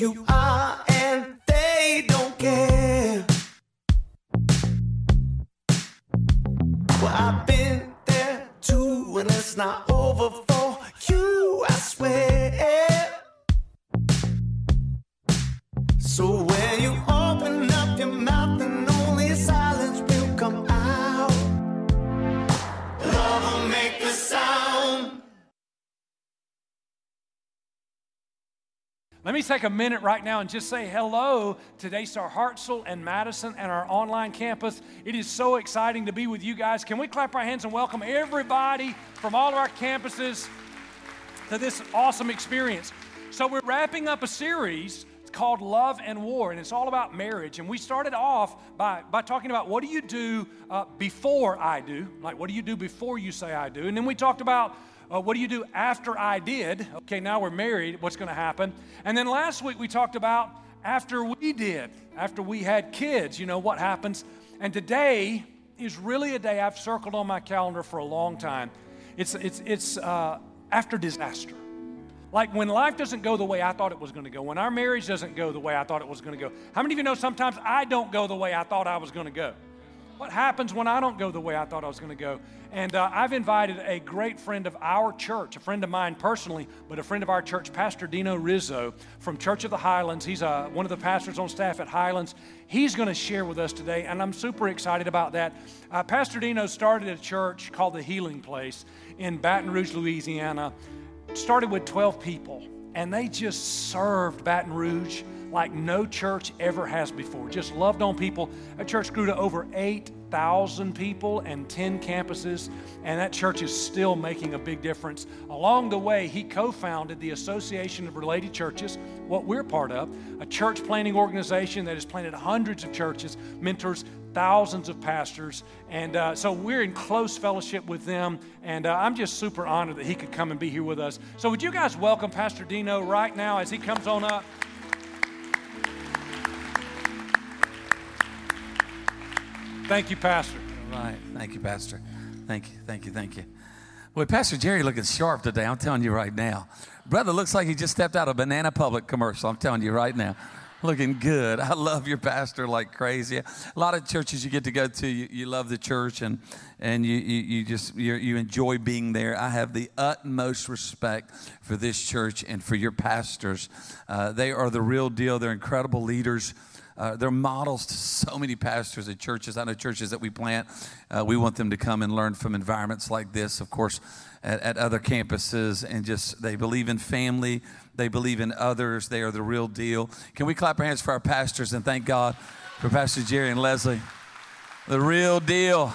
you are, and they don't care. Well, I've been there too, and it's not over for you, I swear. So Let me take a minute right now and just say hello to Daystar Hartselle and Madison and our online campus. It is so exciting to be with you guys. Can we clap our hands and welcome everybody from all of our campuses to this awesome experience? So, we're wrapping up a series called Love and War, and it's all about marriage. And we started off by, by talking about what do you do uh, before I do? Like, what do you do before you say I do? And then we talked about uh, what do you do after I did? Okay, now we're married. What's going to happen? And then last week we talked about after we did, after we had kids, you know, what happens. And today is really a day I've circled on my calendar for a long time. It's, it's, it's uh, after disaster. Like when life doesn't go the way I thought it was going to go, when our marriage doesn't go the way I thought it was going to go. How many of you know sometimes I don't go the way I thought I was going to go? What happens when I don't go the way I thought I was going to go? And uh, I've invited a great friend of our church, a friend of mine personally, but a friend of our church, Pastor Dino Rizzo from Church of the Highlands. He's uh, one of the pastors on staff at Highlands. He's going to share with us today, and I'm super excited about that. Uh, Pastor Dino started a church called the Healing Place in Baton Rouge, Louisiana. Started with 12 people, and they just served Baton Rouge like no church ever has before. Just loved on people. That church grew to over 8,000 people and 10 campuses, and that church is still making a big difference. Along the way, he co founded the Association of Related Churches, what we're part of, a church planting organization that has planted hundreds of churches, mentors thousands of pastors. And uh, so we're in close fellowship with them. And uh, I'm just super honored that he could come and be here with us. So, would you guys welcome Pastor Dino right now as he comes on up? Thank you, Pastor. All right. Thank you, Pastor. Thank you. Thank you. Thank you. Well, Pastor Jerry looking sharp today. I'm telling you right now. Brother looks like he just stepped out of Banana Republic commercial. I'm telling you right now. Looking good. I love your pastor like crazy. A lot of churches you get to go to, you, you love the church and, and you, you, you just you enjoy being there. I have the utmost respect for this church and for your pastors. Uh, they are the real deal. They're incredible leaders. Uh, they're models to so many pastors at churches. I know churches that we plant, uh, we want them to come and learn from environments like this, of course, at, at other campuses, and just they believe in family, they believe in others, they are the real deal. Can we clap our hands for our pastors and thank God for Pastor Jerry and Leslie? The real deal.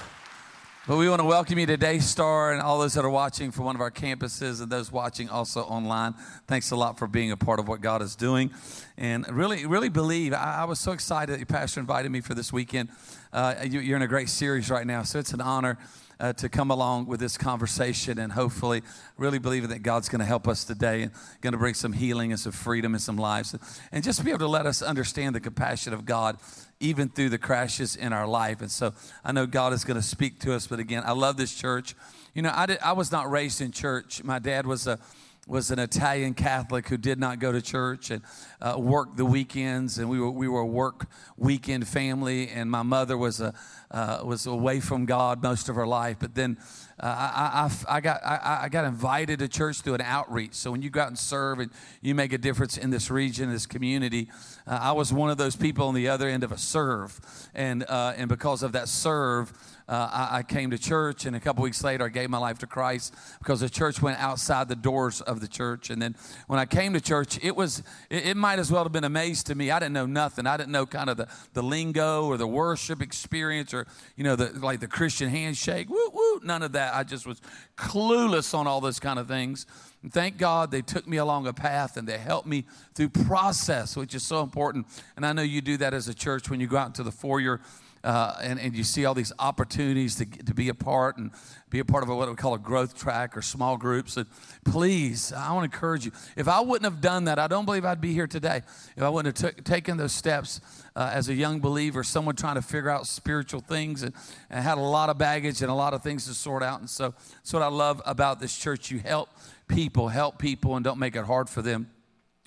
But we want to welcome you today, Star, and all those that are watching from one of our campuses and those watching also online. Thanks a lot for being a part of what God is doing. And really, really believe, I, I was so excited that your pastor invited me for this weekend. Uh, you, you're in a great series right now, so it's an honor. Uh, to come along with this conversation and hopefully really believing that God's going to help us today and going to bring some healing and some freedom in some lives and just be able to let us understand the compassion of God even through the crashes in our life. And so I know God is going to speak to us. But again, I love this church. You know, I, did, I was not raised in church. My dad was a was an Italian Catholic who did not go to church and uh, worked the weekends, and we were we were a work weekend family. And my mother was a uh, was away from God most of her life, but then uh, I, I, I, got I, I, got invited to church through an outreach. So when you go out and serve and you make a difference in this region, this community, uh, I was one of those people on the other end of a serve, and uh, and because of that serve uh, I, I, came to church, and a couple weeks later, I gave my life to Christ because the church went outside the doors of the church. And then when I came to church, it was it, it might as well have been amazed to me. I didn't know nothing. I didn't know kind of the, the lingo or the worship experience or you know the like the Christian handshake. Woo woo, none of that. I just was clueless on all those kind of things. And thank God they took me along a path and they helped me through process, which is so important. And I know you do that as a church when you go out into the foyer uh, and, and you see all these opportunities to, to be a part and be a part of what we call a growth track or small groups. And please, I want to encourage you. If I wouldn't have done that, I don't believe I'd be here today. If I wouldn't have t- taken those steps uh, as a young believer, someone trying to figure out spiritual things and, and had a lot of baggage and a lot of things to sort out. And so that's what I love about this church. You help people, help people, and don't make it hard for them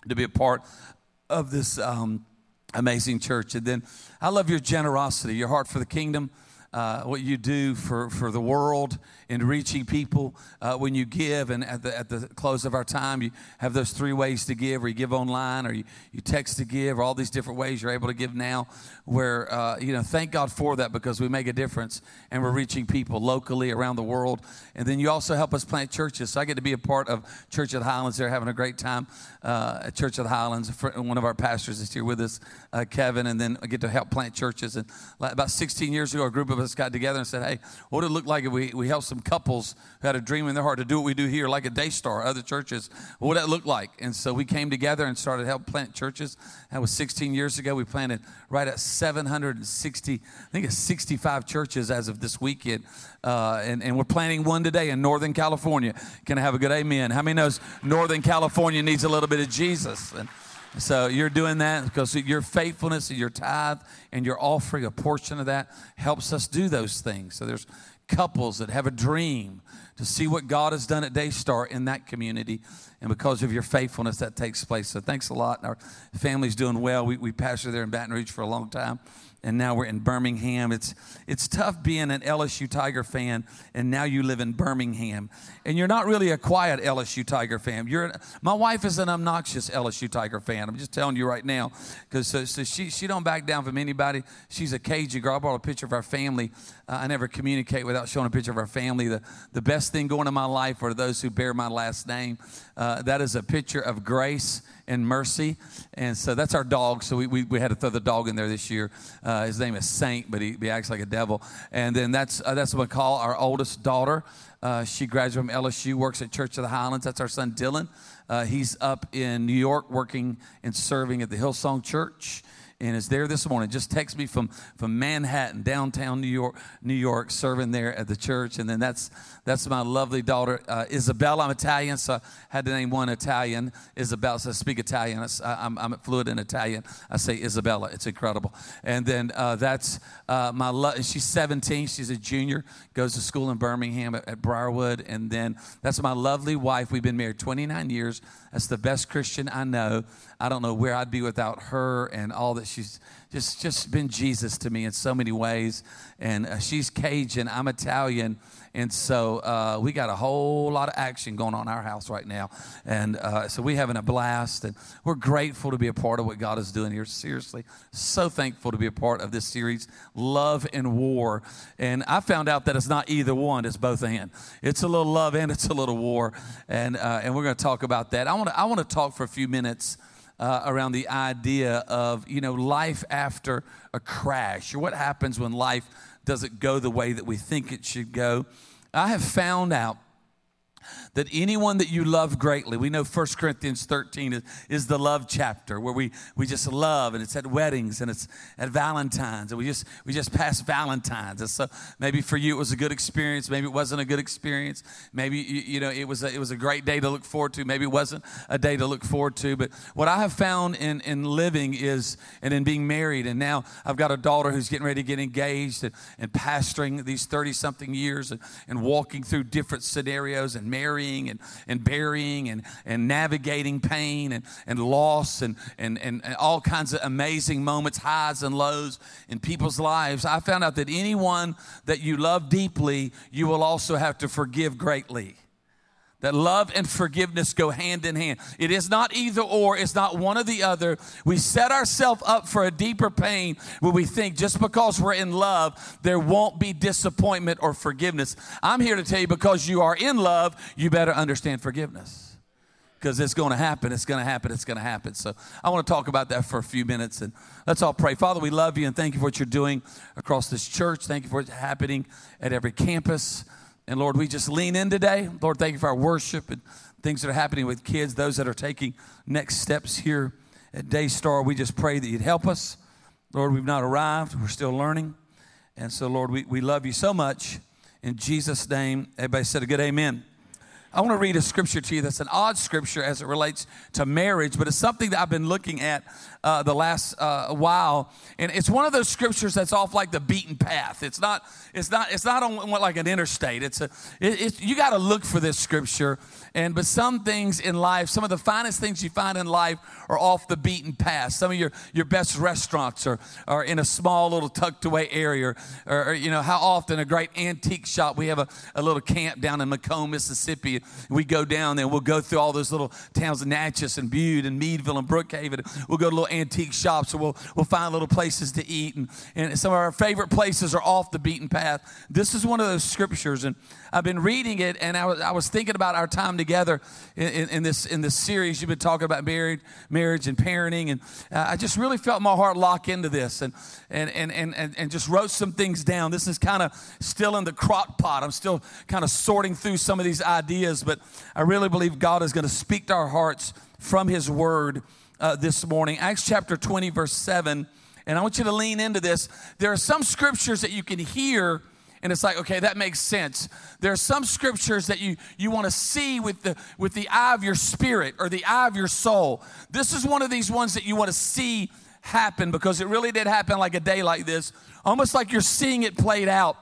to be a part of this um, amazing church. And then I love your generosity, your heart for the kingdom uh, what you do for, for the world in reaching people uh, when you give. And at the, at the close of our time, you have those three ways to give, or you give online, or you, you text to give, or all these different ways you're able to give now. Where, uh, you know, thank God for that because we make a difference and we're reaching people locally around the world. And then you also help us plant churches. So I get to be a part of Church of the Highlands. They're having a great time uh, at Church of the Highlands. One of our pastors is here with us, uh, Kevin, and then I get to help plant churches. And about 16 years ago, a group of us got together and said, hey, what would it look like if we, we helped some couples who had a dream in their heart to do what we do here, like a Daystar, other churches? What would that look like? And so we came together and started help plant churches. That was 16 years ago. We planted right at 760, I think it's 65 churches as of this weekend. Uh, and, and we're planting one today in Northern California. Can I have a good amen? How many knows Northern California needs a little bit of Jesus? And, so you're doing that because your faithfulness and your tithe and your offering, a portion of that helps us do those things. So there's couples that have a dream to see what God has done at Daystar in that community. And because of your faithfulness, that takes place. So thanks a lot. Our family's doing well. We, we pastored there in Baton Rouge for a long time and now we're in Birmingham. It's, it's tough being an LSU Tiger fan, and now you live in Birmingham. And you're not really a quiet LSU Tiger fan. You're, my wife is an obnoxious LSU Tiger fan. I'm just telling you right now, because so, so, she, she don't back down from anybody. She's a cagey girl. I brought a picture of our family. Uh, I never communicate without showing a picture of our family. The, the best thing going in my life are those who bear my last name. Uh, that is a picture of Grace and Mercy. And so that's our dog. So we, we, we had to throw the dog in there this year. Uh, his name is Saint, but he, he, acts like a devil. And then that's, uh, that's what we call our oldest daughter. Uh, she graduated from LSU, works at Church of the Highlands. That's our son Dylan. Uh, he's up in New York working and serving at the Hillsong Church and is there this morning. Just text me from, from Manhattan, downtown New York, New York, serving there at the church. And then that's that's my lovely daughter uh, Isabella. I'm Italian, so I had to name one Italian. Isabella. So I speak Italian. I, am I'm fluent in Italian. I say Isabella. It's incredible. And then uh, that's uh, my love. she's 17. She's a junior. Goes to school in Birmingham at, at Briarwood. And then that's my lovely wife. We've been married 29 years. That's the best Christian I know. I don't know where I'd be without her and all that she's just just been Jesus to me in so many ways. And uh, she's Cajun. I'm Italian. And so uh, we got a whole lot of action going on in our house right now. And uh, so we're having a blast. And we're grateful to be a part of what God is doing here. Seriously, so thankful to be a part of this series, Love and War. And I found out that it's not either one, it's both and. It's a little love and it's a little war. And, uh, and we're going to talk about that. I want to I wanna talk for a few minutes. Uh, around the idea of you know life after a crash or what happens when life doesn't go the way that we think it should go. I have found out that anyone that you love greatly, we know 1 Corinthians 13 is, is, the love chapter where we, we just love and it's at weddings and it's at Valentine's and we just, we just pass Valentine's. And so maybe for you it was a good experience. Maybe it wasn't a good experience. Maybe, you, you know, it was, a, it was a great day to look forward to. Maybe it wasn't a day to look forward to. But what I have found in, in living is, and in being married, and now I've got a daughter who's getting ready to get engaged and, and pastoring these 30 something years and, and walking through different scenarios and marrying and, and burying and, and navigating pain and, and loss and, and, and, and all kinds of amazing moments, highs and lows in people's lives, I found out that anyone that you love deeply, you will also have to forgive greatly that love and forgiveness go hand in hand. It is not either or, it's not one or the other. We set ourselves up for a deeper pain when we think just because we're in love, there won't be disappointment or forgiveness. I'm here to tell you because you are in love, you better understand forgiveness. Because it's going to happen, it's going to happen, it's going to happen. So I want to talk about that for a few minutes and let's all pray. Father, we love you and thank you for what you're doing across this church. Thank you for what's happening at every campus. And Lord, we just lean in today. Lord, thank you for our worship and things that are happening with kids, those that are taking next steps here at Daystar. We just pray that you'd help us. Lord, we've not arrived, we're still learning. And so, Lord, we, we love you so much. In Jesus' name, everybody said a good amen. I want to read a scripture to you that's an odd scripture as it relates to marriage, but it's something that I've been looking at uh, the last uh, while, and it's one of those scriptures that's off like the beaten path. It's not. It's not. It's not on like an interstate. It's a. It, it's, you got to look for this scripture, and but some things in life, some of the finest things you find in life are off the beaten path. Some of your your best restaurants are are in a small little tucked away area, or, or you know how often a great antique shop. We have a, a little camp down in McComb, Mississippi. We go down there. We'll go through all those little towns of Natchez and Bude and Meadville and Brookhaven. We'll go to little antique shops, so we'll, we'll find little places to eat. And, and some of our favorite places are off the beaten path. This is one of those scriptures, and I've been reading it, and I was, I was thinking about our time together in, in, in this, in this series. You've been talking about married, marriage and parenting, and uh, I just really felt my heart lock into this and, and, and, and, and just wrote some things down. This is kind of still in the crock pot. I'm still kind of sorting through some of these ideas, but I really believe God is going to speak to our hearts from His Word uh, this morning. Acts chapter 20, verse 7. And I want you to lean into this. There are some scriptures that you can hear and it's like okay that makes sense there are some scriptures that you you want to see with the with the eye of your spirit or the eye of your soul this is one of these ones that you want to see happen because it really did happen like a day like this almost like you're seeing it played out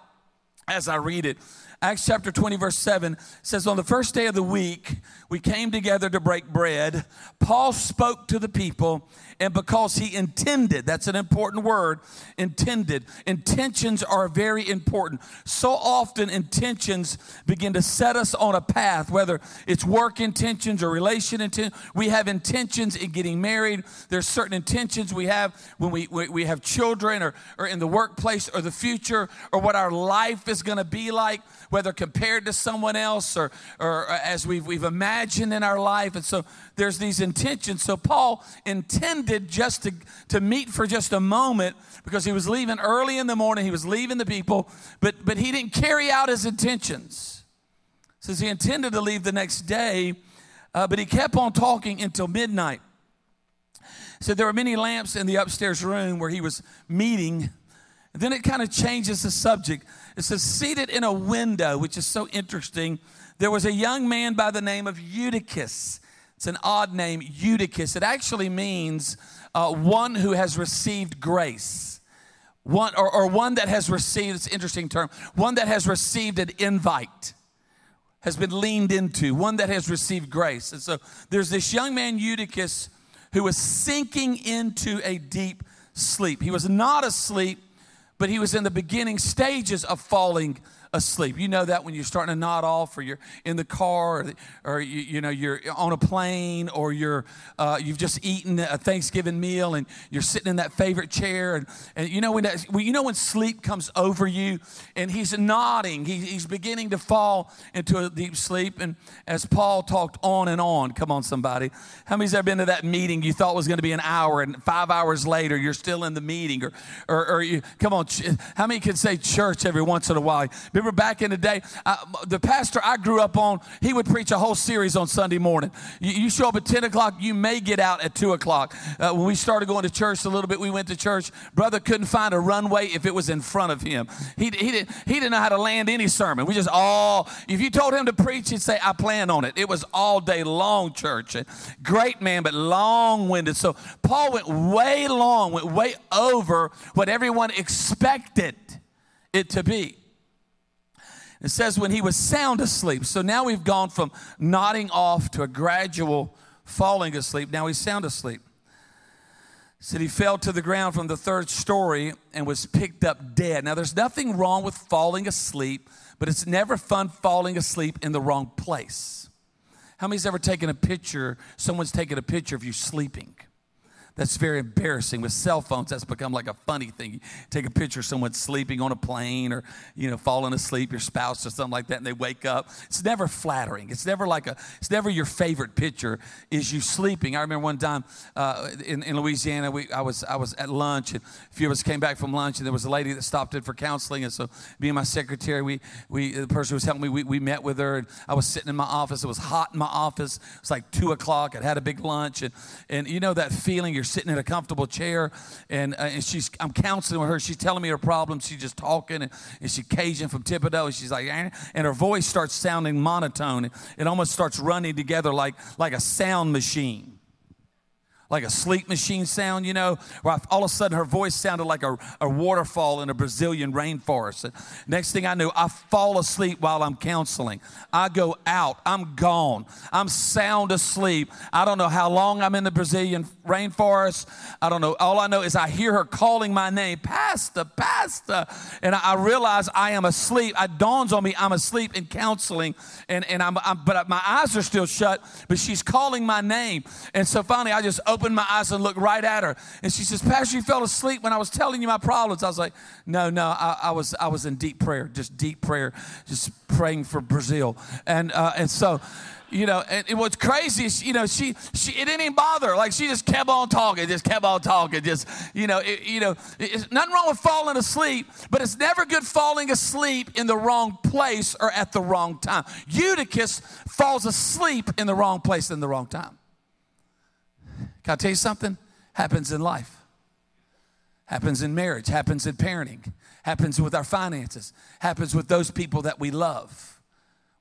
as i read it Acts chapter 20, verse 7 says, On the first day of the week, we came together to break bread. Paul spoke to the people, and because he intended, that's an important word, intended. Intentions are very important. So often, intentions begin to set us on a path, whether it's work intentions or relation intentions. We have intentions in getting married. There's certain intentions we have when we, we, we have children or, or in the workplace or the future or what our life is going to be like whether compared to someone else or, or uh, as we've, we've imagined in our life. And so there's these intentions. So Paul intended just to, to meet for just a moment because he was leaving early in the morning. He was leaving the people, but, but he didn't carry out his intentions. Says he intended to leave the next day, uh, but he kept on talking until midnight. So there were many lamps in the upstairs room where he was meeting. And then it kind of changes the subject. It says, seated in a window, which is so interesting. There was a young man by the name of Eutychus. It's an odd name, Eutychus. It actually means uh, one who has received grace. One, or, or one that has received, it's an interesting term, one that has received an invite, has been leaned into, one that has received grace. And so there's this young man, Eutychus, who was sinking into a deep sleep. He was not asleep, but he was in the beginning stages of falling asleep. You know that when you're starting to nod off, or you're in the car, or, or you, you, know you're on a plane, or you're uh, you've just eaten a Thanksgiving meal, and you're sitting in that favorite chair, and, and you know when that, you know when sleep comes over you, and he's nodding, he, he's beginning to fall into a deep sleep, and as Paul talked on and on, come on somebody, how many's ever been to that meeting you thought was going to be an hour, and five hours later you're still in the meeting, or or, or you come on, how many can say church every once in a while? Remember back in the day, the pastor I grew up on, he would preach a whole series on Sunday morning. You, you show up at 10 o'clock, you may get out at 2 o'clock. Uh, when we started going to church a little bit, we went to church. Brother couldn't find a runway if it was in front of him. He, he, didn't, he didn't know how to land any sermon. We just all, if you told him to preach, he'd say, I plan on it. It was all day long church. Great man, but long winded. So Paul went way long, went way over what everyone expected it to be. It says when he was sound asleep. So now we've gone from nodding off to a gradual falling asleep. Now he's sound asleep. said he fell to the ground from the third story and was picked up dead. Now there's nothing wrong with falling asleep, but it's never fun falling asleep in the wrong place. How many's ever taken a picture? Someone's taken a picture of you sleeping that's very embarrassing. With cell phones, that's become like a funny thing. You take a picture of someone sleeping on a plane or, you know, falling asleep, your spouse or something like that, and they wake up. It's never flattering. It's never like a, it's never your favorite picture is you sleeping. I remember one time uh, in, in Louisiana, we, I, was, I was at lunch, and a few of us came back from lunch, and there was a lady that stopped in for counseling. And so me and my secretary, we, we the person who was helping me, we, we met with her, and I was sitting in my office. It was hot in my office. It was like 2 o'clock. I'd had a big lunch, and, and you know that feeling, you're sitting in a comfortable chair, and, uh, and she's I'm counseling with her. She's telling me her problems. She's just talking, and, and she's Cajun from Thibodaux. And she's like, "Eh," and her voice starts sounding monotone. It almost starts running together like like a sound machine like a sleep machine sound, you know, where all of a sudden her voice sounded like a, a waterfall in a Brazilian rainforest. And next thing I knew, I fall asleep while I'm counseling. I go out, I'm gone, I'm sound asleep. I don't know how long I'm in the Brazilian rainforest. I don't know. All I know is I hear her calling my name, Pastor, Pastor. And I, I realize I am asleep. It dawns on me I'm asleep in counseling, and, and I'm, I'm, but my eyes are still shut, but she's calling my name. And so finally, I just open opened my eyes and looked right at her. And she says, Pastor, you fell asleep when I was telling you my problems. I was like, no, no, I, I was, I was in deep prayer, just deep prayer, just praying for Brazil. And, uh, and so, you know, and, and what's crazy is, you know, she, she, it didn't even bother her. Like she just kept on talking, just kept on talking, just, you know, it, you know, it's nothing wrong with falling asleep, but it's never good falling asleep in the wrong place or at the wrong time. Eutychus falls asleep in the wrong place in the wrong time. Can I tell you something? Happens in life. Happens in marriage, happens in parenting, happens with our finances, happens with those people that we love.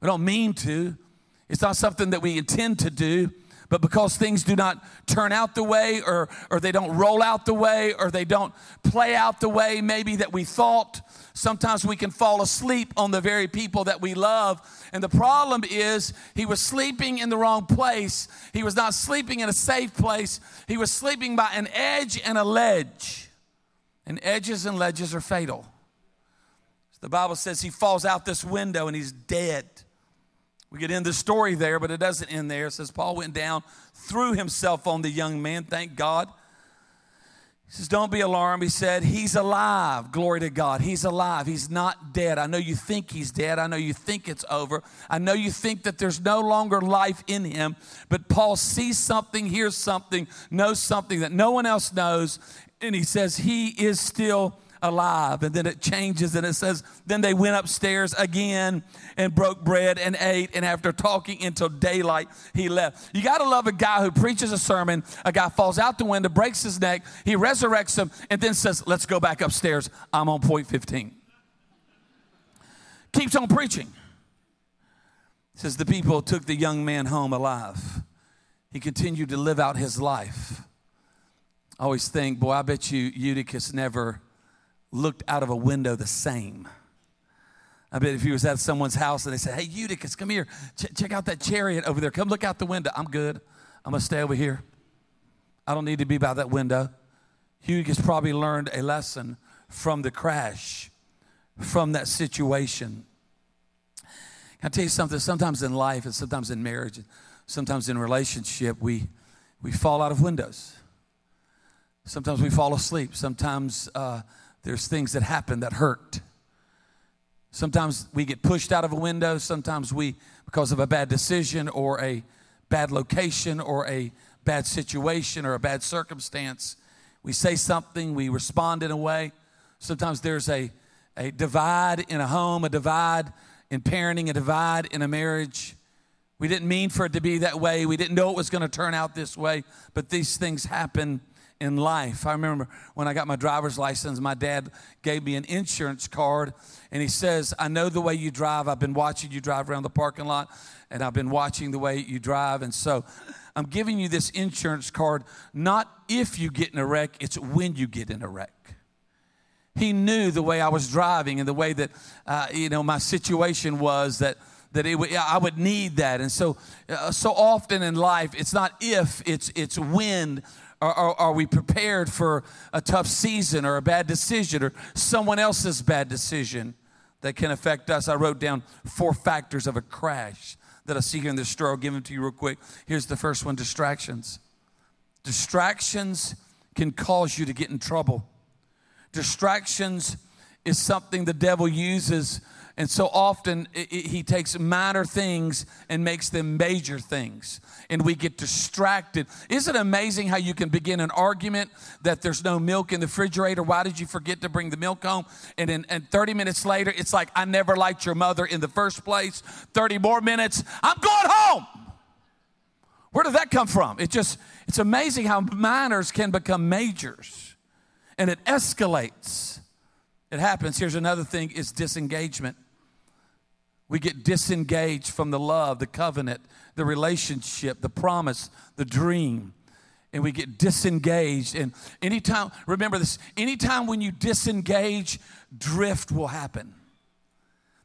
We don't mean to. It's not something that we intend to do, but because things do not turn out the way or, or they don't roll out the way or they don't play out the way maybe that we thought, sometimes we can fall asleep on the very people that we love. And the problem is he was sleeping in the wrong place. He was not sleeping in a safe place. He was sleeping by an edge and a ledge. And edges and ledges are fatal. The Bible says he falls out this window and he's dead. We get in the story there, but it doesn't end there. It says Paul went down, threw himself on the young man, thank God. He says, Don't be alarmed. He said, He's alive. Glory to God. He's alive. He's not dead. I know you think he's dead. I know you think it's over. I know you think that there's no longer life in him. But Paul sees something, hears something, knows something that no one else knows. And he says, He is still alive. And then it changes and it says, Then they went upstairs again and broke bread and ate. And after talking until daylight, he left. You got to love a guy who preaches a sermon, a guy falls out the window, breaks his neck, he resurrects him, and then says, Let's go back upstairs. I'm on point 15. Keeps on preaching. Says the people took the young man home alive. He continued to live out his life. I always think, boy, I bet you Eutychus never looked out of a window the same. I bet if he was at someone's house and they said, Hey, Eutychus, come here. Ch- check out that chariot over there. Come look out the window. I'm good. I'm going to stay over here. I don't need to be by that window. Eutychus probably learned a lesson from the crash, from that situation. Can I tell you something? Sometimes in life and sometimes in marriage, and sometimes in relationship, we, we fall out of windows. Sometimes we fall asleep. Sometimes uh, there's things that happen that hurt. Sometimes we get pushed out of a window. Sometimes we, because of a bad decision or a bad location or a bad situation or a bad circumstance, we say something, we respond in a way. Sometimes there's a, a divide in a home, a divide in parenting, a divide in a marriage. We didn't mean for it to be that way. We didn't know it was going to turn out this way, but these things happen in life. I remember when I got my driver's license, my dad gave me an insurance card and he says, I know the way you drive. I've been watching you drive around the parking lot and I've been watching the way you drive. And so I'm giving you this insurance card not if you get in a wreck, it's when you get in a wreck. He knew the way I was driving and the way that, uh, you know, my situation was that that it would, I would need that. And so, uh, so often in life, it's not if, it's, it's when are, are, are, we prepared for a tough season or a bad decision or someone else's bad decision that can affect us? I wrote down four factors of a crash that I see here in this story. I'll give them to you real quick. Here's the first one distractions. Distractions can cause you to get in trouble. Distractions is something the devil uses and so often it, it, he takes minor things and makes them major things. And we get distracted. Isn't it amazing how you can begin an argument that there's no milk in the refrigerator? Why did you forget to bring the milk home? And then and 30 minutes later, it's like, I never liked your mother in the first place. 30 more minutes, I'm going home. Where did that come from? It just, it's amazing how minors can become majors and it escalates. It happens. Here's another thing is disengagement. We get disengaged from the love, the covenant, the relationship, the promise, the dream. And we get disengaged. And anytime, remember this, anytime when you disengage, drift will happen.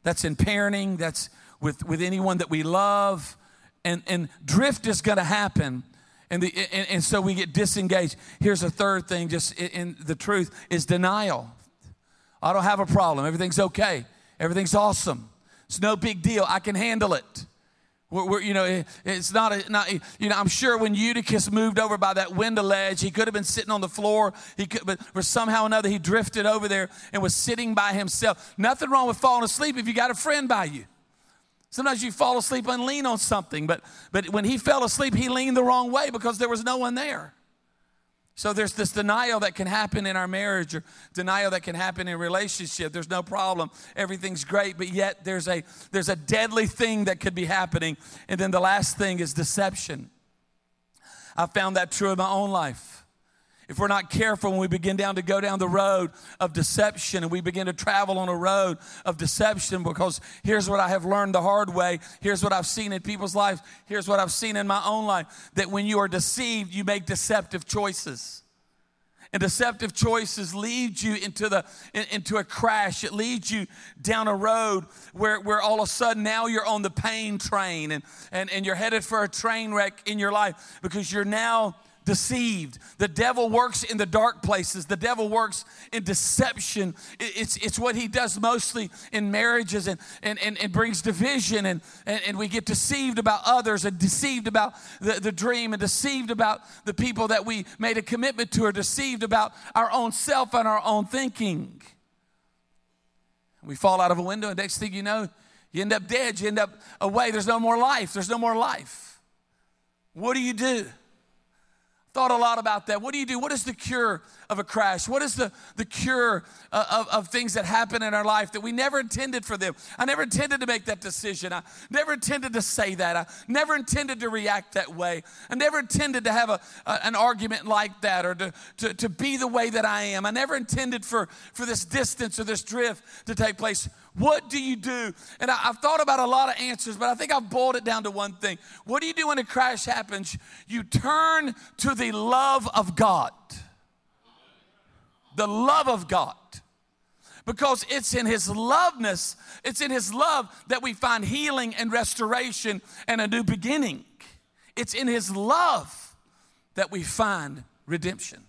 That's in parenting, that's with, with anyone that we love. And, and drift is going to happen. And, the, and, and, so we get disengaged. Here's a third thing, just in, in the truth, is denial. I don't have a problem. Everything's okay. Everything's awesome. It's no big deal. I can handle it. We're, we're, you know, it, it's not, a, not, you know, I'm sure when Eutychus moved over by that window ledge, he could have been sitting on the floor, he could, but for somehow or another, he drifted over there and was sitting by himself. Nothing wrong with falling asleep if you got a friend by you. Sometimes you fall asleep and lean on something, but, but when he fell asleep, he leaned the wrong way because there was no one there. So there's this denial that can happen in our marriage or denial that can happen in relationship. There's no problem. Everything's great, but yet there's a there's a deadly thing that could be happening. And then the last thing is deception. I found that true in my own life. If we're not careful when we begin down to go down the road of deception and we begin to travel on a road of deception, because here's what I have learned the hard way, here's what I've seen in people's lives, here's what I've seen in my own life that when you are deceived, you make deceptive choices. And deceptive choices lead you into the into a crash. It leads you down a road where, where all of a sudden now you're on the pain train and, and, and you're headed for a train wreck in your life because you're now deceived. The devil works in the dark places. The devil works in deception. It's, it's what he does mostly in marriages and, and, and, and brings division. And, and, and, we get deceived about others and deceived about the, the dream and deceived about the people that we made a commitment to or deceived about our own self and our own thinking. We fall out of a window, and next thing you know, you end up dead. You end up away. There's no more life. There's no more life. What do you do? Thought a lot about that. What do you do? What is the cure of a crash? What is the, the cure uh, of, of things that happen in our life that we never intended for them? I never intended to make that decision. I never intended to say that. I never intended to react that way. I never intended to have a, a an argument like that or to, to, to be the way that I am. I never intended for, for this distance or this drift to take place. What do you do? And I, have thought about a lot of answers, but I think I've boiled it down to one thing. What do you do when a crash happens? You turn to the love of God. The love of God. Because it's in His loveness, it's in His love that we find healing and restoration and a new beginning. It's in His love that we find redemption.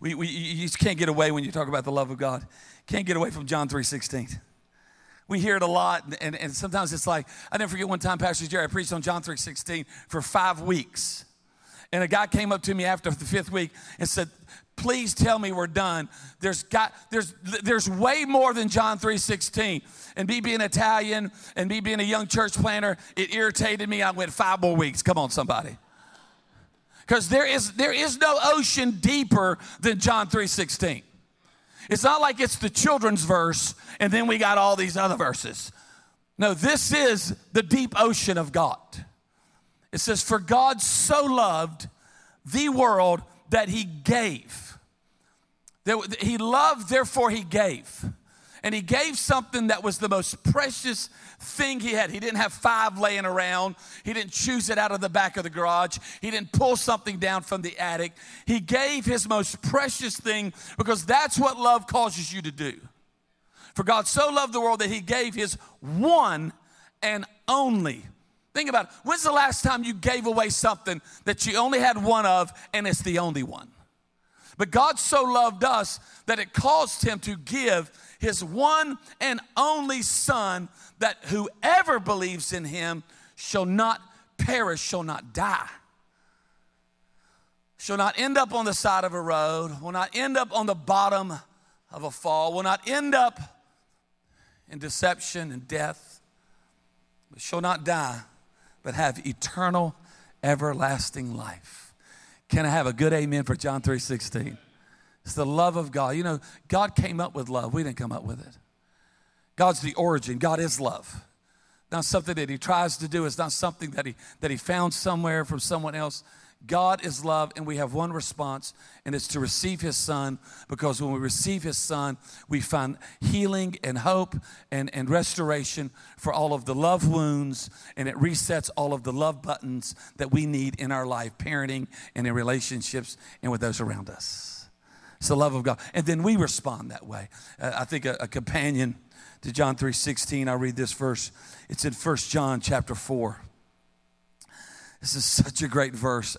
We, we, you can't get away when you talk about the love of God. Can't get away from John 3.16. We hear it a lot, and, and sometimes it's like, I never forget one time, Pastor Jerry, I preached on John 3.16 for five weeks. And a guy came up to me after the fifth week and said, please tell me we're done. There's got there's there's way more than John 3:16. And me being Italian and me being a young church planner, it irritated me. I went five more weeks. Come on, somebody. Because there is there is no ocean deeper than John 3:16. It's not like it's the children's verse and then we got all these other verses. No, this is the deep ocean of God. It says, For God so loved the world that he gave. He loved, therefore he gave. And he gave something that was the most precious thing he had. He didn't have five laying around. He didn't choose it out of the back of the garage. He didn't pull something down from the attic. He gave his most precious thing because that's what love causes you to do. For God so loved the world that he gave his one and only. Think about it. When's the last time you gave away something that you only had one of and it's the only one? But God so loved us that it caused him to give his one and only Son, that whoever believes in him shall not perish, shall not die, shall not end up on the side of a road, will not end up on the bottom of a fall, will not end up in deception and death, but shall not die, but have eternal, everlasting life. Can I have a good amen for John 3 16? It's the love of God. You know, God came up with love. We didn't come up with it. God's the origin. God is love. not something that he tries to do. It's not something that he, that he found somewhere from someone else. God is love, and we have one response, and it's to receive His Son, because when we receive His Son, we find healing and hope and, and restoration for all of the love wounds, and it resets all of the love buttons that we need in our life, parenting and in relationships and with those around us. It's the love of God. And then we respond that way. Uh, I think a, a companion to John 3.16, I'll read this verse. It's in 1 John chapter 4. This is such a great verse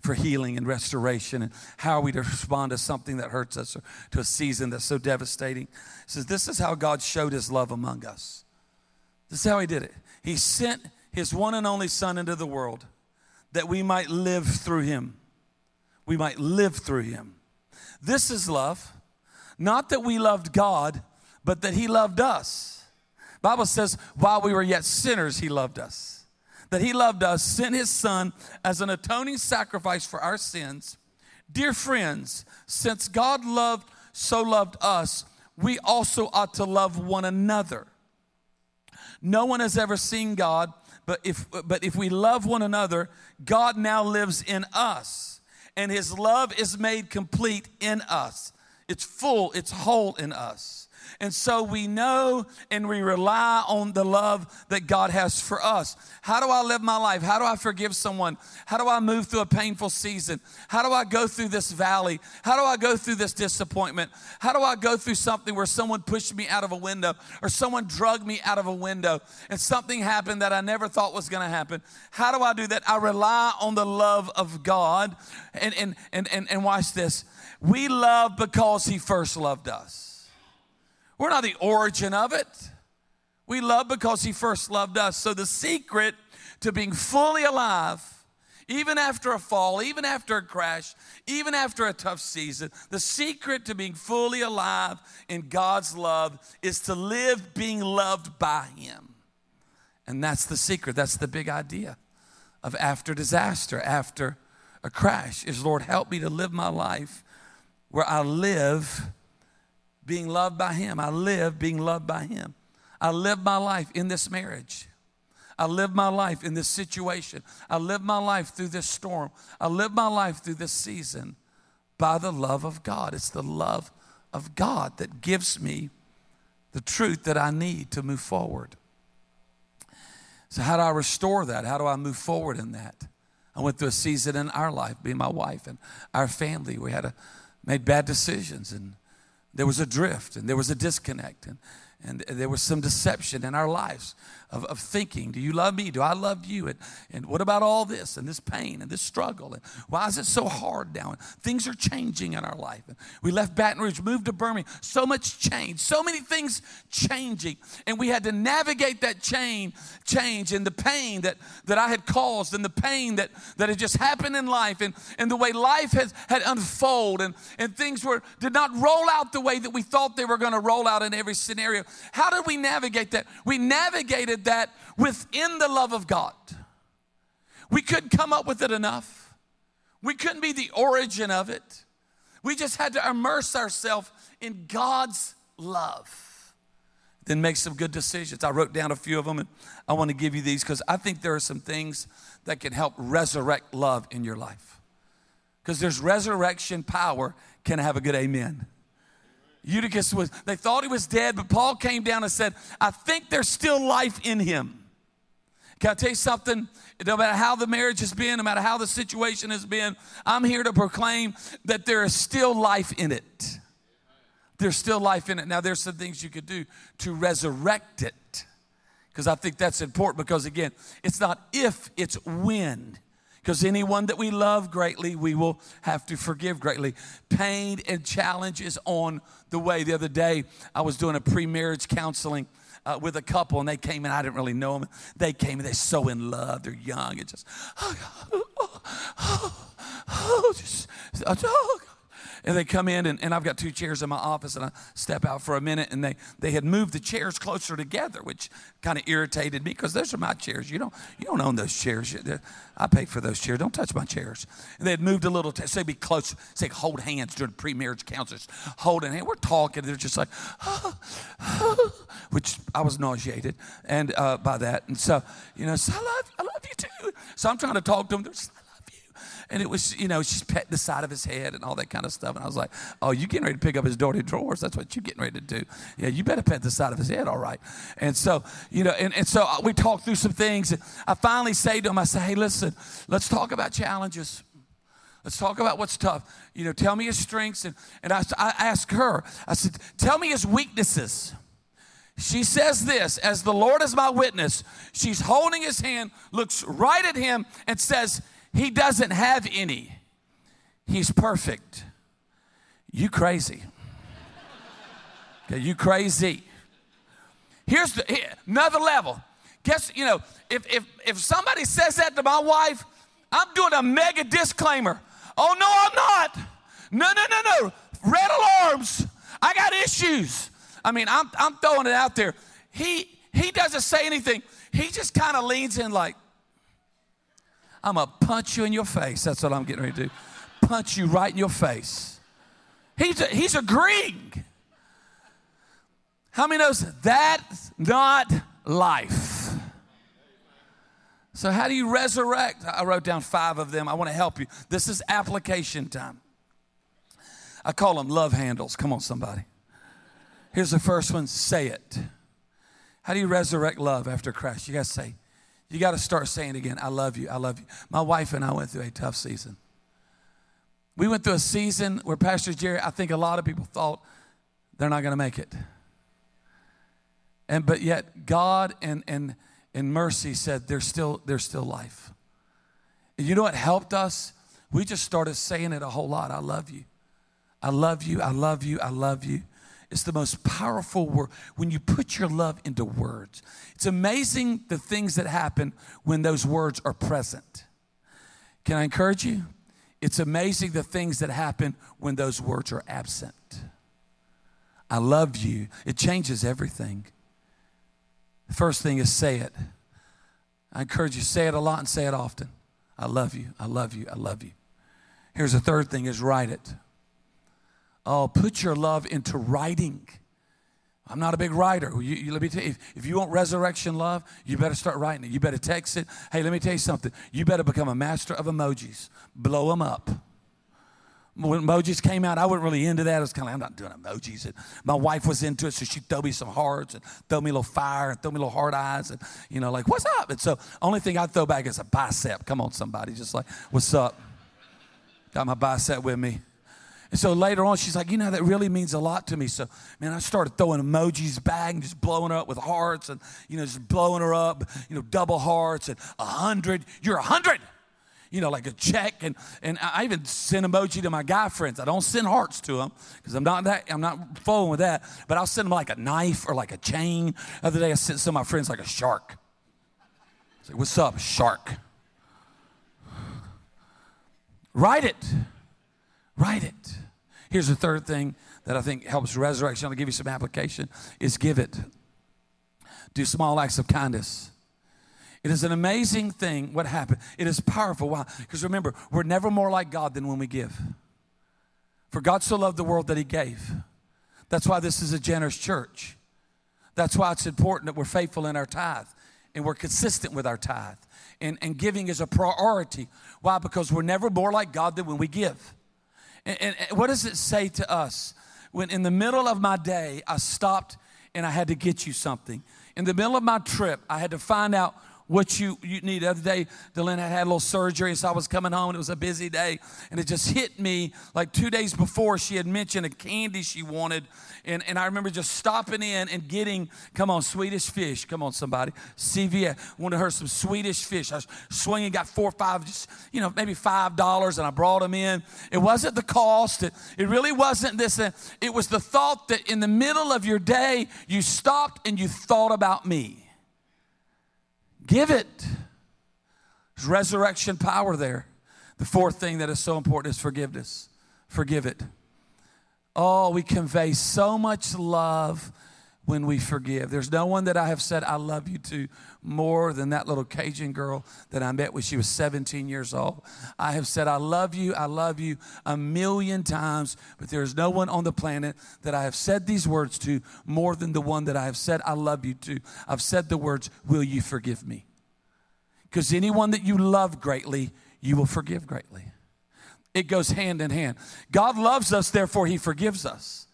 for healing and restoration and how we respond to something that hurts us or to a season that's so devastating. It says, This is how God showed his love among us. This is how he did it. He sent his one and only Son into the world that we might live through him. We might live through him. This is love. Not that we loved God, but that he loved us. Bible says, while we were yet sinners, he loved us that he loved us, sent his son as an atoning sacrifice for our sins. Dear friends, since God loved so loved us, we also ought to love one another. No one has ever seen God, but if but if we love one another, God now lives in us, and his love is made complete in us. It's full, it's whole in us. And so we know and we rely on the love that God has for us. How do I live my life? How do I forgive someone? How do I move through a painful season? How do I go through this valley? How do I go through this disappointment? How do I go through something where someone pushed me out of a window or someone drugged me out of a window and something happened that I never thought was going to happen? How do I do that? I rely on the love of God. And, and, and, and, and watch this. We love because He first loved us. We're not the origin of it. We love because He first loved us. So the secret to being fully alive, even after a fall, even after a crash, even after a tough season, the secret to being fully alive in God's love is to live being loved by Him. And that's the secret. That's the big idea of after disaster, after a crash, is Lord, help me to live my life where I live being loved by Him. I live being loved by Him. I live my life in this marriage. I live my life in this situation. I live my life through this storm. I live my life through this season by the love of God. It's the love of God that gives me the truth that I need to move forward. So, how do I restore that? How do I move forward in that? I went through a season in our life, being my wife and our family. We had a, made bad decisions and there was a drift and there was a disconnect and, and there was some deception in our lives of, of thinking, do you love me? Do I love you? And, and what about all this and this pain and this struggle? And why is it so hard now? And things are changing in our life. And we left Baton Rouge, moved to Birmingham. So much change, so many things changing. And we had to navigate that chain, change and the pain that, that I had caused and the pain that, that had just happened in life and, and the way life has, had unfolded and, and things were did not roll out the way that we thought they were going to roll out in every scenario. How did we navigate that? We navigated did that within the love of God. We couldn't come up with it enough. We couldn't be the origin of it. We just had to immerse ourselves in God's love. Then make some good decisions. I wrote down a few of them and I want to give you these because I think there are some things that can help resurrect love in your life. Because there's resurrection power. Can I have a good amen? Eutychus was, they thought he was dead, but Paul came down and said, I think there's still life in him. Can I tell you something? No matter how the marriage has been, no matter how the situation has been, I'm here to proclaim that there is still life in it. There's still life in it. Now, there's some things you could do to resurrect it. Because I think that's important because, again, it's not if, it's when. Because anyone that we love greatly, we will have to forgive greatly. Pain and challenge is on the way. The other day, I was doing a pre marriage counseling. Uh, with a couple, and they came in. I didn't really know them. They came and they're so in love. They're young and just, oh, oh, oh, just, oh, and they come in, and, and I've got two chairs in my office, and I step out for a minute, and they, they had moved the chairs closer together, which kind of irritated me because those are my chairs. You don't, you don't own those chairs. I pay for those chairs. Don't touch my chairs. And they had moved a little, t- so be close, say, hold hands during pre marriage counselors, holding hands. We're talking, they're just like, which I was nauseated and uh, by that. And so, you know, so I love, I love you too. So I'm trying to talk to them. They're just, and it was, you know, she's petting the side of his head and all that kind of stuff. And I was like, oh, you getting ready to pick up his dirty drawers. That's what you're getting ready to do. Yeah, you better pet the side of his head, all right. And so, you know, and, and so uh, we talked through some things. I finally say to him, I say, hey, listen, let's talk about challenges. Let's talk about what's tough. You know, tell me his strengths. And, and I, I asked her, I said, tell me his weaknesses. She says this, as the Lord is my witness, she's holding his hand, looks right at him, and says, he doesn't have any. He's perfect. You crazy. Okay, you crazy. Here's the here, another level. Guess, you know, if, if, if somebody says that to my wife, I'm doing a mega disclaimer. Oh, no, I'm not. No, no, no, no. Red alarms. I got issues. I mean, I'm, I'm throwing it out there. He, he doesn't say anything. He just kind of leans in like, I'm going to punch you in your face. That's what I'm getting ready to do. Punch you right in your face. He's, a, he's agreeing. How many knows that's not life? So, how do you resurrect? I wrote down five of them. I want to help you. This is application time. I call them love handles. Come on, somebody. Here's the first one say it. How do you resurrect love after Christ? You to say, you got to start saying again, I love you, I love you. My wife and I went through a tough season. We went through a season where Pastor Jerry, I think a lot of people thought they're not going to make it. And but yet God and and and mercy said there's still there's still life. And you know what helped us? We just started saying it a whole lot. I love you. I love you. I love you. I love you. It's the most powerful word when you put your love into words. It's amazing the things that happen when those words are present. Can I encourage you? It's amazing the things that happen when those words are absent. I love you. It changes everything. The first thing is say it. I encourage you say it a lot and say it often. I love you. I love you. I love you. Here's the third thing is write it. Oh, put your love into writing. I'm not a big writer. You, you, let me tell you, if, if, you want resurrection love, you better start writing it. You better text it. Hey, let me tell you something. You better become a master of emojis. Blow them up. When emojis came out, I wasn't really into that. I was kind of like, I'm not doing emojis. And my wife was into it, so she'd throw me some hearts and throw me a little fire and throw me a little hard eyes and, you know, like, what's up? And so, only thing I'd throw back is a bicep. Come on, somebody. Just like, what's up? Got my bicep with me. And so later on, she's like, you know, that really means a lot to me. So, man, I started throwing emojis back and just blowing her up with hearts and, you know, just blowing her up, you know, double hearts and a hundred. You're a hundred. You know, like a check. And, and I even send emoji to my guy friends. I don't send hearts to them because I'm not that, I'm not following with that. But I'll send them like a knife or like a chain. The other day, I sent some of my friends like a shark. Say, what's up, shark? Write it. Write it. Here's the third thing that I think helps resurrection. I'll give you some application is give it. Do small acts of kindness. It is an amazing thing what happened. It is powerful. Why? Because remember, we're never more like God than when we give. For God so loved the world that He gave. That's why this is a generous church. That's why it's important that we're faithful in our tithe and we're consistent with our tithe. And, and giving is a priority. Why? Because we're never more like God than when we give. And, and, and what does it say to us? When in the middle of my day, I stopped and I had to get you something. In the middle of my trip, I had to find out what you, you need. The other day, DeLynn had, had a little surgery, so I was coming home, and it was a busy day. And it just hit me like two days before, she had mentioned a candy she wanted. And, and I remember just stopping in and getting, come on, Swedish fish. Come on, somebody. CVS wanted her some Swedish fish. I was swinging, got four or five, just, you know, maybe $5, and I brought them in. It wasn't the cost, it, it really wasn't this. Uh, it was the thought that in the middle of your day, you stopped and you thought about me. Give it. There's resurrection power there. The fourth thing that is so important is forgiveness. Forgive it. Oh, we convey so much love when we forgive. There's no one that I have said I love you to more than that little Cajun girl that I met when she was 17 years old. I have said I love you, I love you a million times, but there is no one on the planet that I have said these words to more than the one that I have said I love you to. I've said the words, Will you forgive me? Because anyone that you love greatly, you will forgive greatly. It goes hand in hand. God loves us, therefore, He forgives us.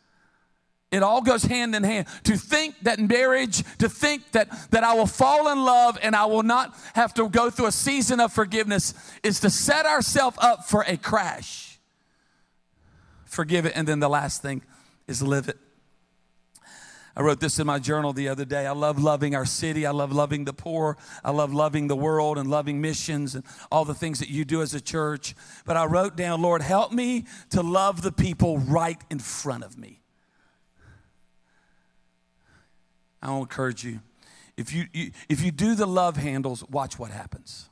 It all goes hand in hand. To think that marriage, to think that, that I will fall in love and I will not have to go through a season of forgiveness is to set ourselves up for a crash. Forgive it. And then the last thing is live it. I wrote this in my journal the other day. I love loving our city. I love loving the poor. I love loving the world and loving missions and all the things that you do as a church. But I wrote down, Lord, help me to love the people right in front of me. I to encourage you. If you, you, if you do the love handles, watch what happens.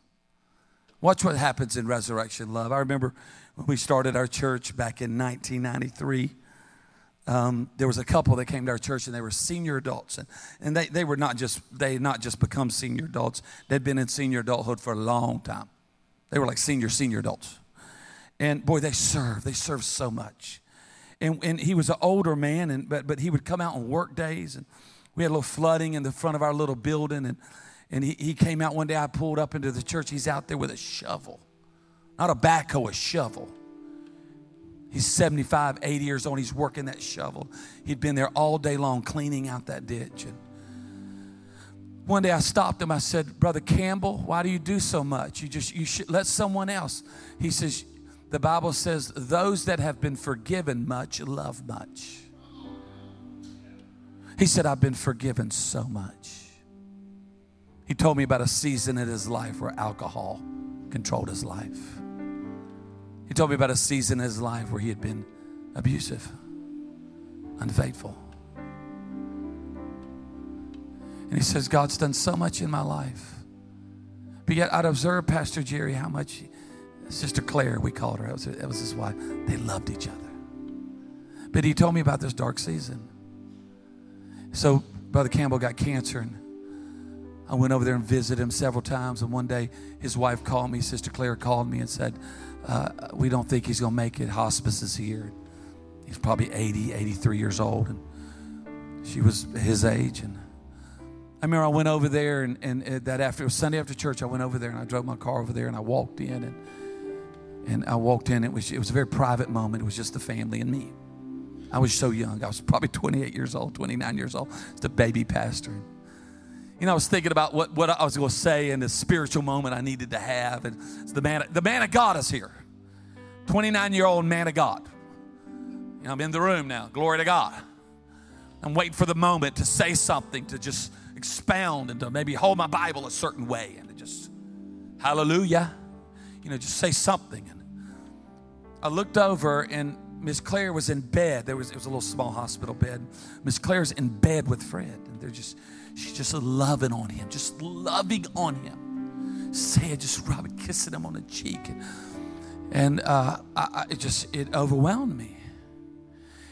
Watch what happens in resurrection love. I remember when we started our church back in 1993. Um, there was a couple that came to our church and they were senior adults and, and they, they were not just they had not just become senior adults they'd been in senior adulthood for a long time they were like senior senior adults and boy they served they served so much and, and he was an older man and but, but he would come out on work days and we had a little flooding in the front of our little building, and, and he, he came out one day. I pulled up into the church. He's out there with a shovel, not a backhoe, a shovel. He's 75, 80 years old. He's working that shovel. He'd been there all day long cleaning out that ditch. And one day I stopped him. I said, Brother Campbell, why do you do so much? You just, you should let someone else. He says, the Bible says, those that have been forgiven much love much. He said, I've been forgiven so much. He told me about a season in his life where alcohol controlled his life. He told me about a season in his life where he had been abusive, unfaithful. And he says, God's done so much in my life. But yet I'd observed Pastor Jerry how much, Sister Claire, we called her, that was, that was his wife, they loved each other. But he told me about this dark season. So Brother Campbell got cancer, and I went over there and visited him several times. And one day, his wife called me, Sister Claire called me and said, uh, We don't think he's going to make it. Hospice is here. He's probably 80, 83 years old. And she was his age. And I remember I went over there, and, and that after, it was Sunday after church, I went over there and I drove my car over there and I walked in. And, and I walked in. It was, it was a very private moment. It was just the family and me. I was so young. I was probably 28 years old, 29 years old. Just a baby pastor. You know, I was thinking about what, what I was going to say in this spiritual moment I needed to have. And the man, the man of God is here. 29 year old man of God. You know, I'm in the room now. Glory to God. I'm waiting for the moment to say something, to just expound and to maybe hold my Bible a certain way and to just, hallelujah, you know, just say something. And I looked over and Miss Claire was in bed. There was it was a little small hospital bed. Miss Claire's in bed with Fred, and they're just she's just loving on him, just loving on him. Say it, just rubbing, kissing him on the cheek, and, uh, I, I, it just it overwhelmed me.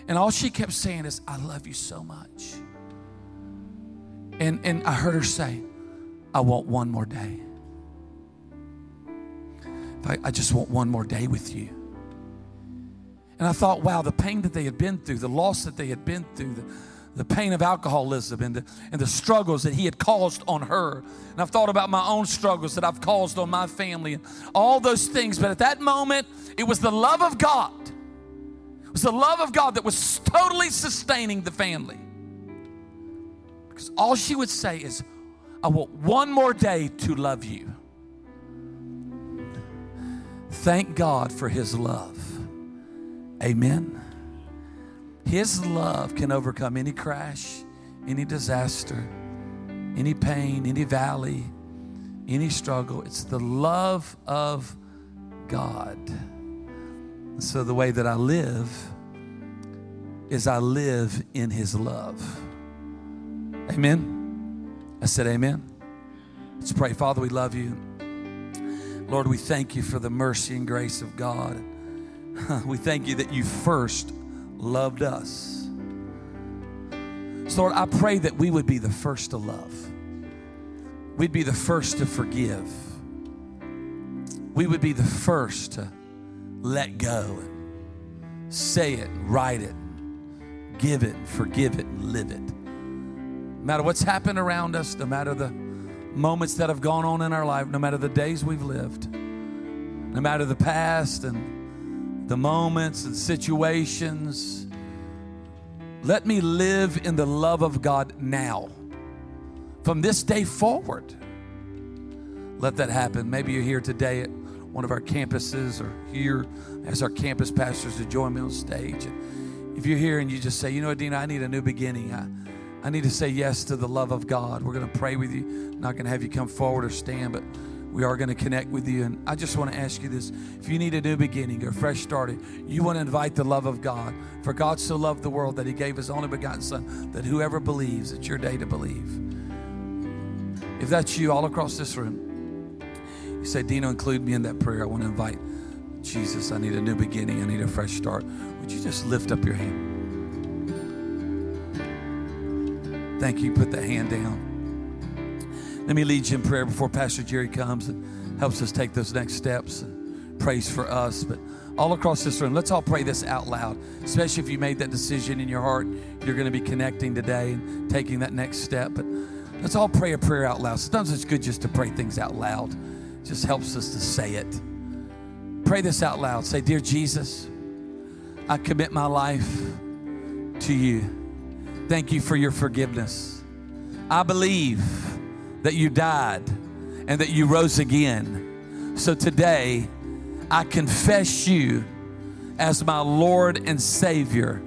And all she kept saying is, "I love you so much." And and I heard her say, "I want one more day. I, I just want one more day with you." And I thought, wow, the pain that they had been through, the loss that they had been through, the, the pain of alcoholism and the, and the struggles that he had caused on her. And I've thought about my own struggles that I've caused on my family and all those things. But at that moment, it was the love of God. It was the love of God that was totally sustaining the family. Because all she would say is, I want one more day to love you. Thank God for his love. Amen. His love can overcome any crash, any disaster, any pain, any valley, any struggle. It's the love of God. So the way that I live is I live in His love. Amen. I said, Amen. Let's pray. Father, we love you. Lord, we thank you for the mercy and grace of God. we thank you that you first loved us. So, Lord, I pray that we would be the first to love. We'd be the first to forgive. We would be the first to let go and say it, write it, give it, forgive it, live it. No matter what's happened around us, no matter the moments that have gone on in our life, no matter the days we've lived, no matter the past and the moments and situations, let me live in the love of God now. From this day forward, let that happen. Maybe you're here today at one of our campuses or here as our campus pastors to join me on stage. If you're here and you just say, you know, Adina, I need a new beginning. I, I need to say yes to the love of God. We're going to pray with you. not going to have you come forward or stand, but we are going to connect with you. And I just want to ask you this if you need a new beginning or a fresh start, you want to invite the love of God. For God so loved the world that he gave his only begotten Son, that whoever believes, it's your day to believe. If that's you all across this room, you say, Dino, include me in that prayer. I want to invite Jesus. I need a new beginning. I need a fresh start. Would you just lift up your hand? Thank you. Put that hand down. Let me lead you in prayer before Pastor Jerry comes and helps us take those next steps and prays for us. But all across this room, let's all pray this out loud, especially if you made that decision in your heart. You're going to be connecting today and taking that next step. But let's all pray a prayer out loud. Sometimes it's good just to pray things out loud, it just helps us to say it. Pray this out loud. Say, Dear Jesus, I commit my life to you. Thank you for your forgiveness. I believe that you died and that you rose again. So today, I confess you as my Lord and Savior.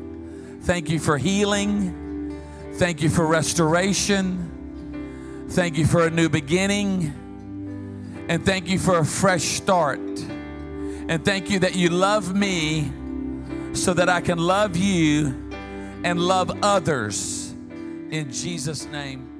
Thank you for healing. Thank you for restoration. Thank you for a new beginning. And thank you for a fresh start. And thank you that you love me so that I can love you and love others. In Jesus' name.